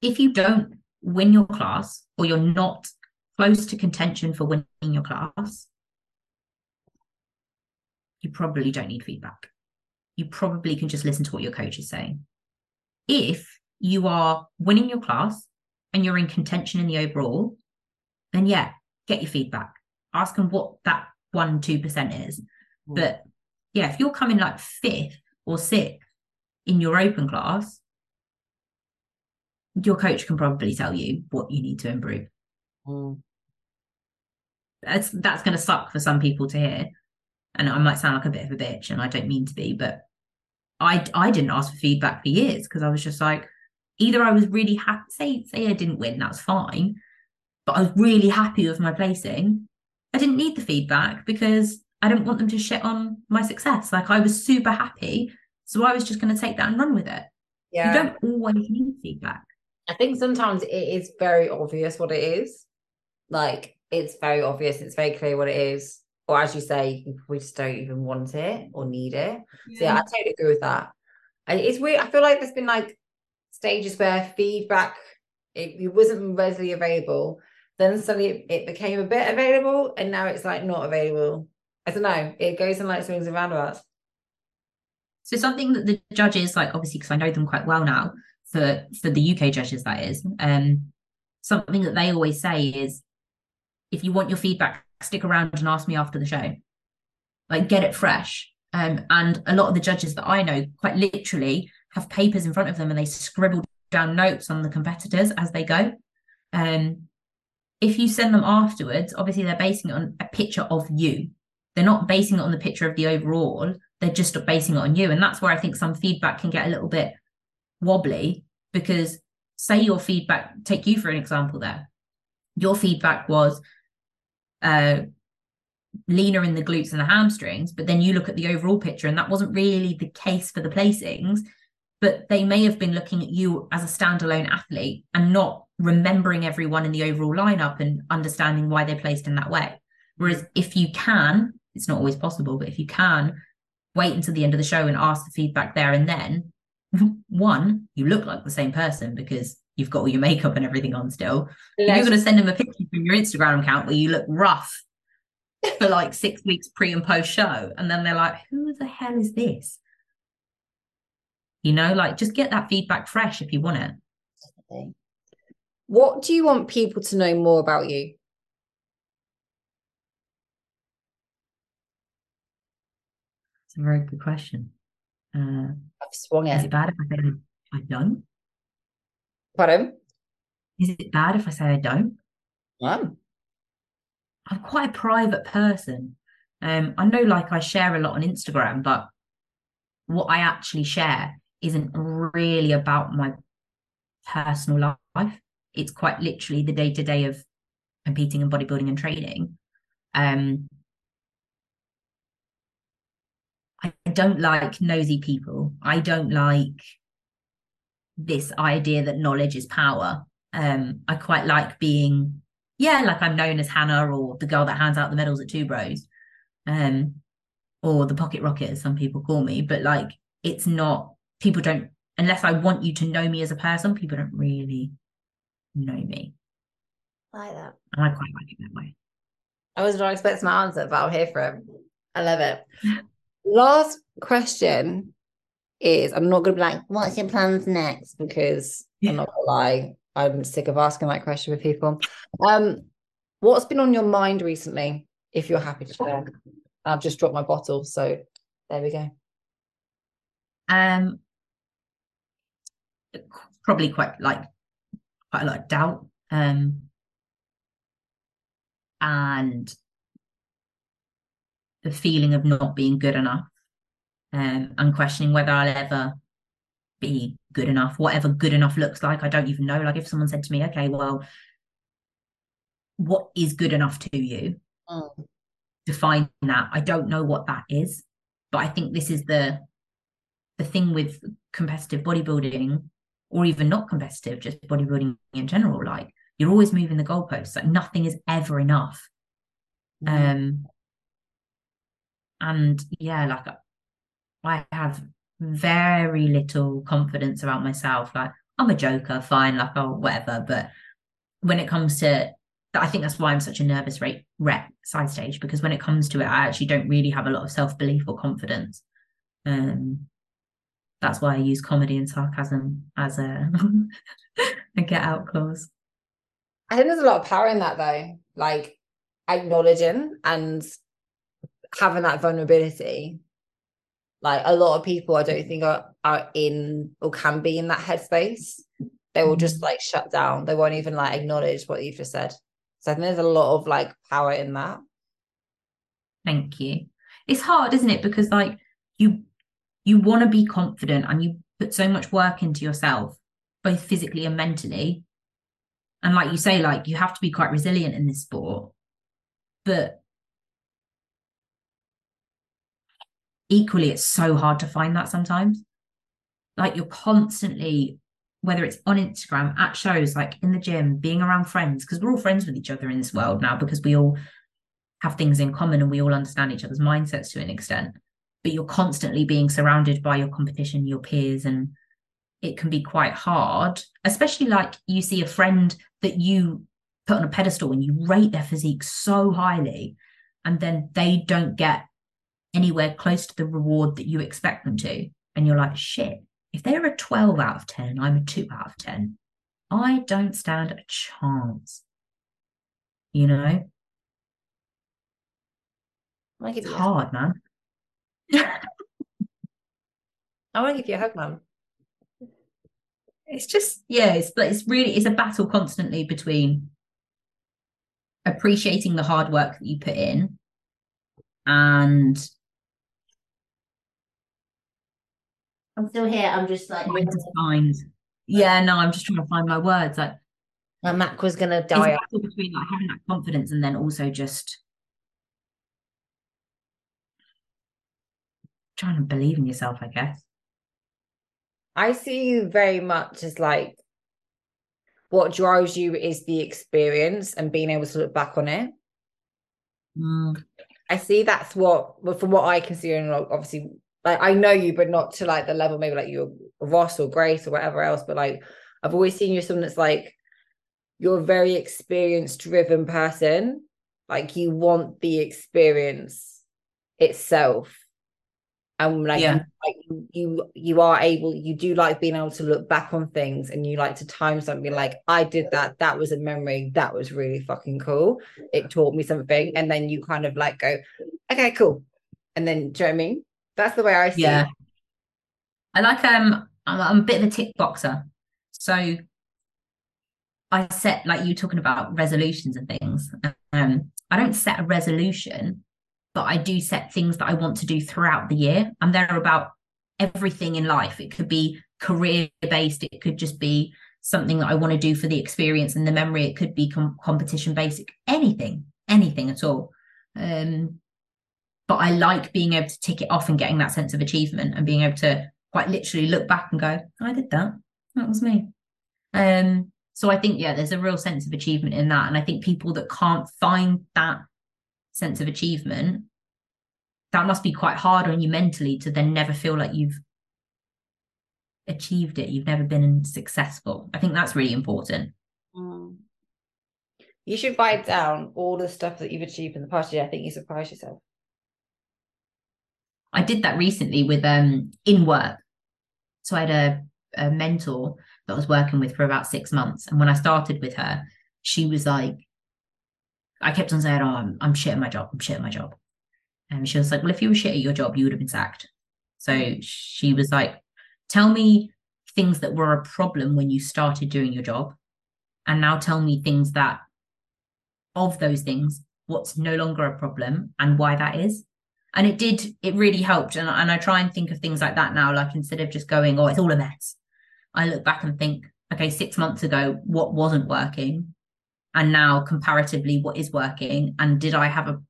If you don't win your class or you're not close to contention for winning your class, you probably don't need feedback. You probably can just listen to what your coach is saying. If you are winning your class and you're in contention in the overall, then yeah, get your feedback. Ask them what that one, 2% is. Mm. But yeah, if you're coming like fifth or sixth in your open class, your coach can probably tell you what you need to improve. Mm that's that's going to suck for some people to hear and i might sound like a bit of a bitch and i don't mean to be but i i didn't ask for feedback for years because i was just like either i was really happy say say i didn't win that's fine but i was really happy with my placing i didn't need the feedback because i didn't want them to shit on my success. Like i was super happy so i was just going to take that and run with it. Yeah. you don't always need feedback. I think sometimes it is very obvious what it is. Like it's very obvious, it's very clear what it is. Or as you say, we just don't even want it or need it. Yeah. So yeah, I totally agree with that. And it's weird. I feel like there's been like stages where feedback it, it wasn't readily available. Then suddenly it, became a bit available, and now it's like not available. I don't know. It goes in like swings and roundabouts. So something that the judges like, obviously, because I know them quite well now, for for the UK judges, that is, um, something that they always say is, if you want your feedback, stick around and ask me after the show. Like, get it fresh. Um, and a lot of the judges that I know, quite literally, have papers in front of them and they scribble down notes on the competitors as they go. Um, if you send them afterwards, obviously they're basing it on a picture of you. They're not basing it on the picture of the overall. They're just basing it on you. And that's where I think some feedback can get a little bit wobbly because say your feedback, take you for an example there. Your feedback was uh leaner in the glutes and the hamstrings, but then you look at the overall picture and that wasn't really the case for the placings. But they may have been looking at you as a standalone athlete and not remembering everyone in the overall lineup and understanding why they're placed in that way. Whereas if you can, it's not always possible, but if you can, wait until the end of the show and ask the feedback there and then, one, you look like the same person because you've got all your makeup and everything on still. You're going to send them a picture from your Instagram account where you look rough for like six weeks pre and post show. And then they're like, who the hell is this? You know, like just get that feedback fresh if you want it. What do you want people to know more about you? It's a very good question. Uh, I've swung it. Is it bad if I say I don't? Pardon? Is it bad if I say I don't? Um. I'm quite a private person. Um, I know like I share a lot on Instagram, but what I actually share isn't really about my personal life it's quite literally the day to day of competing in bodybuilding and training. Um, I don't like nosy people. I don't like this idea that knowledge is power. Um, I quite like being, yeah, like I'm known as Hannah or the girl that hands out the medals at Two Bros, um, or the pocket rocket, as some people call me. But like, it's not people don't unless I want you to know me as a person. People don't really know me. I like that. And I quite like it that way. I was not expecting my answer, but I'm here for it. I love it. Last question is I'm not gonna be like, what's your plans next? Because yeah. I'm not gonna lie, I'm sick of asking that question with people. Um, what's been on your mind recently, if you're happy to share? I've just dropped my bottle, so there we go. Um probably quite like quite a lot of doubt um, and the feeling of not being good enough um, and questioning whether I'll ever be good enough, whatever good enough looks like. I don't even know. Like if someone said to me, okay, well, what is good enough to you? Mm. Define that. I don't know what that is. But I think this is the the thing with competitive bodybuilding or even not competitive, just bodybuilding in general, like you're always moving the goalposts. Like nothing is ever enough. Mm. Um and yeah, like I have very little confidence about myself. Like I'm a joker, fine, like oh whatever. But when it comes to I think that's why I'm such a nervous rate rep side stage because when it comes to it, I actually don't really have a lot of self belief or confidence. Um, that's why I use comedy and sarcasm as a, a get out clause. I think there's a lot of power in that though, like acknowledging and having that vulnerability. Like a lot of people, I don't think are, are in or can be in that headspace. They will just mm. like shut down. They won't even like acknowledge what you've just said. So I think there's a lot of like power in that. Thank you. It's hard, isn't it? Because like you you want to be confident and you put so much work into yourself both physically and mentally and like you say like you have to be quite resilient in this sport but equally it's so hard to find that sometimes. Like you're constantly whether it's on instagram at shows like in the gym being around friends because we're all friends with each other in this world now because we all have things in common and we all understand each other's mindsets to an extent. But you're constantly being surrounded by your competition, your peers, and it can be quite hard, especially like you see a friend that you put on a pedestal and you rate their physique so highly, and then they don't get anywhere close to the reward that you expect them to. and you're like, shit, if they're a 12 out of 10 I'm a 2 out of 10, I don't stand a chance. You know? I give It's hard, man. I want to give you a hug, mum. It's just, yeah, it's but it's really it's a battle constantly between appreciating the hard work that you put in and I'm still here. I'm just like trying to find yeah, no, I'm just trying to find my words. Like my Mac was gonna die. It's between like having that confidence and then also just trying to believe in yourself, I guess. I see you very much as like what drives you is the experience and being able to look back on it. Mm. I see that's what, from what I can see, and obviously, like I know you, but not to like the level maybe like you're Ross or Grace or whatever else. But like I've always seen you as someone that's like you're a very experience driven person. Like you want the experience itself and like, yeah. like you you are able you do like being able to look back on things and you like to time something like i did that that was a memory that was really fucking cool it taught me something and then you kind of like go okay cool and then do you know what i mean that's the way i see yeah it. i like um I'm, I'm a bit of a tick boxer so i set like you talking about resolutions and things um i don't set a resolution but I do set things that I want to do throughout the year. And they're about everything in life. It could be career based, it could just be something that I want to do for the experience and the memory. It could be com- competition basic, anything, anything at all. Um, but I like being able to tick it off and getting that sense of achievement and being able to quite literally look back and go, I did that. That was me. Um, so I think, yeah, there's a real sense of achievement in that. And I think people that can't find that sense of achievement, that must be quite hard on you mentally to then never feel like you've achieved it. You've never been successful. I think that's really important. Mm. You should write down all the stuff that you've achieved in the past year. I think you surprise yourself. I did that recently with um in work. So I had a, a mentor that I was working with for about six months. And when I started with her, she was like, I kept on saying, "Oh, I'm, I'm shit at my job. I'm shit at my job." And she was like, "Well, if you were shit at your job, you would have been sacked." So she was like, "Tell me things that were a problem when you started doing your job, and now tell me things that, of those things, what's no longer a problem and why that is." And it did. It really helped. And and I try and think of things like that now. Like instead of just going, "Oh, it's all a mess," I look back and think, "Okay, six months ago, what wasn't working?" and now comparatively what is working and did i have a,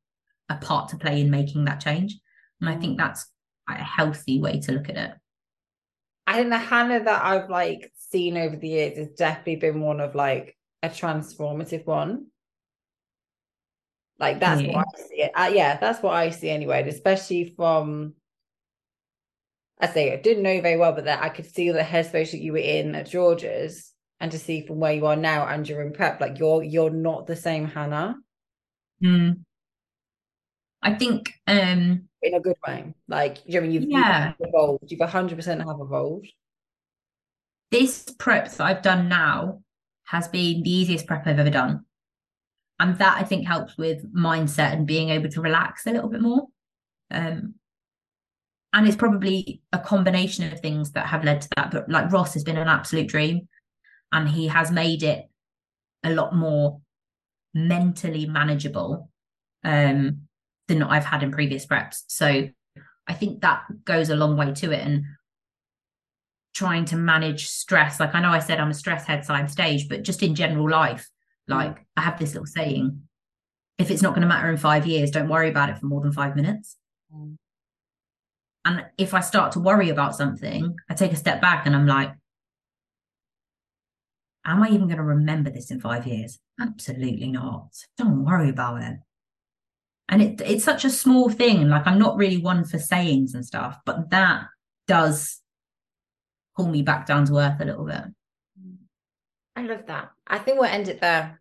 a part to play in making that change and i think mm. that's a healthy way to look at it i think the hannah that i've like seen over the years has definitely been one of like a transformative one like that's yeah. what i see it uh, yeah that's what i see anyway especially from I say I didn't know you very well, but that I could see the headspace that you were in at George's and to see from where you are now and you're in prep like you're you're not the same hannah mm. i think um in a good way like you know you've, yeah. you've evolved you've 100% have evolved this prep that i've done now has been the easiest prep i've ever done and that i think helps with mindset and being able to relax a little bit more um and it's probably a combination of things that have led to that but like ross has been an absolute dream and he has made it a lot more mentally manageable um, than I've had in previous preps. So I think that goes a long way to it and trying to manage stress. Like I know I said I'm a stress head side stage, but just in general life, like mm. I have this little saying, if it's not going to matter in five years, don't worry about it for more than five minutes. Mm. And if I start to worry about something, I take a step back and I'm like, Am I even going to remember this in five years? Absolutely not. Don't worry about it. And it, it's such a small thing. Like, I'm not really one for sayings and stuff, but that does pull me back down to earth a little bit. I love that. I think we'll end it there.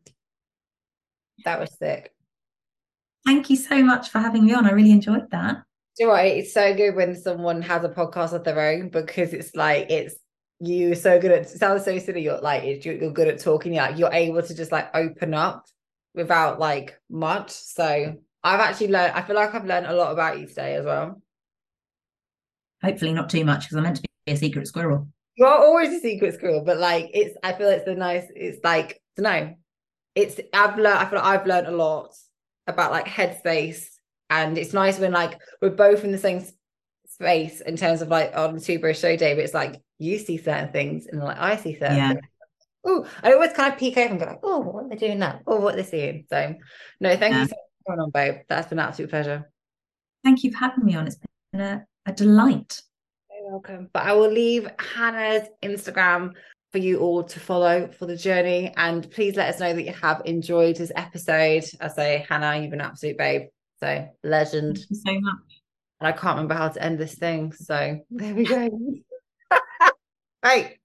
That was sick. Thank you so much for having me on. I really enjoyed that. you know what? It's so good when someone has a podcast of their own because it's like it's you so good at it sounds so silly. You're like you're, you're good at talking. You're like you're able to just like open up without like much. So I've actually learned. I feel like I've learned a lot about you today as well. Hopefully not too much because I'm meant to be a secret squirrel. You're always a secret squirrel, but like it's. I feel it's the nice. It's like to know. It's. I've learned. I feel like I've learned a lot about like headspace, and it's nice when like we're both in the same space in terms of like on the Two Bros show day. But it's like you see certain things, and like I see certain Yeah. things. Oh, I always kind of peek over and go like, oh, what are they doing now? Oh, what they're seeing? So, no, thank Yeah. you so much for coming on, babe. That's been an absolute pleasure. Thank you for having me on. It's been a, a delight. Welcome. But I will leave Hannah's Instagram for you all to follow for the journey. And please let us know that you have enjoyed this episode. I say, Hannah, you've been an absolute babe. So, legend. So much. And I can't remember how to end this thing. So, there we go. right.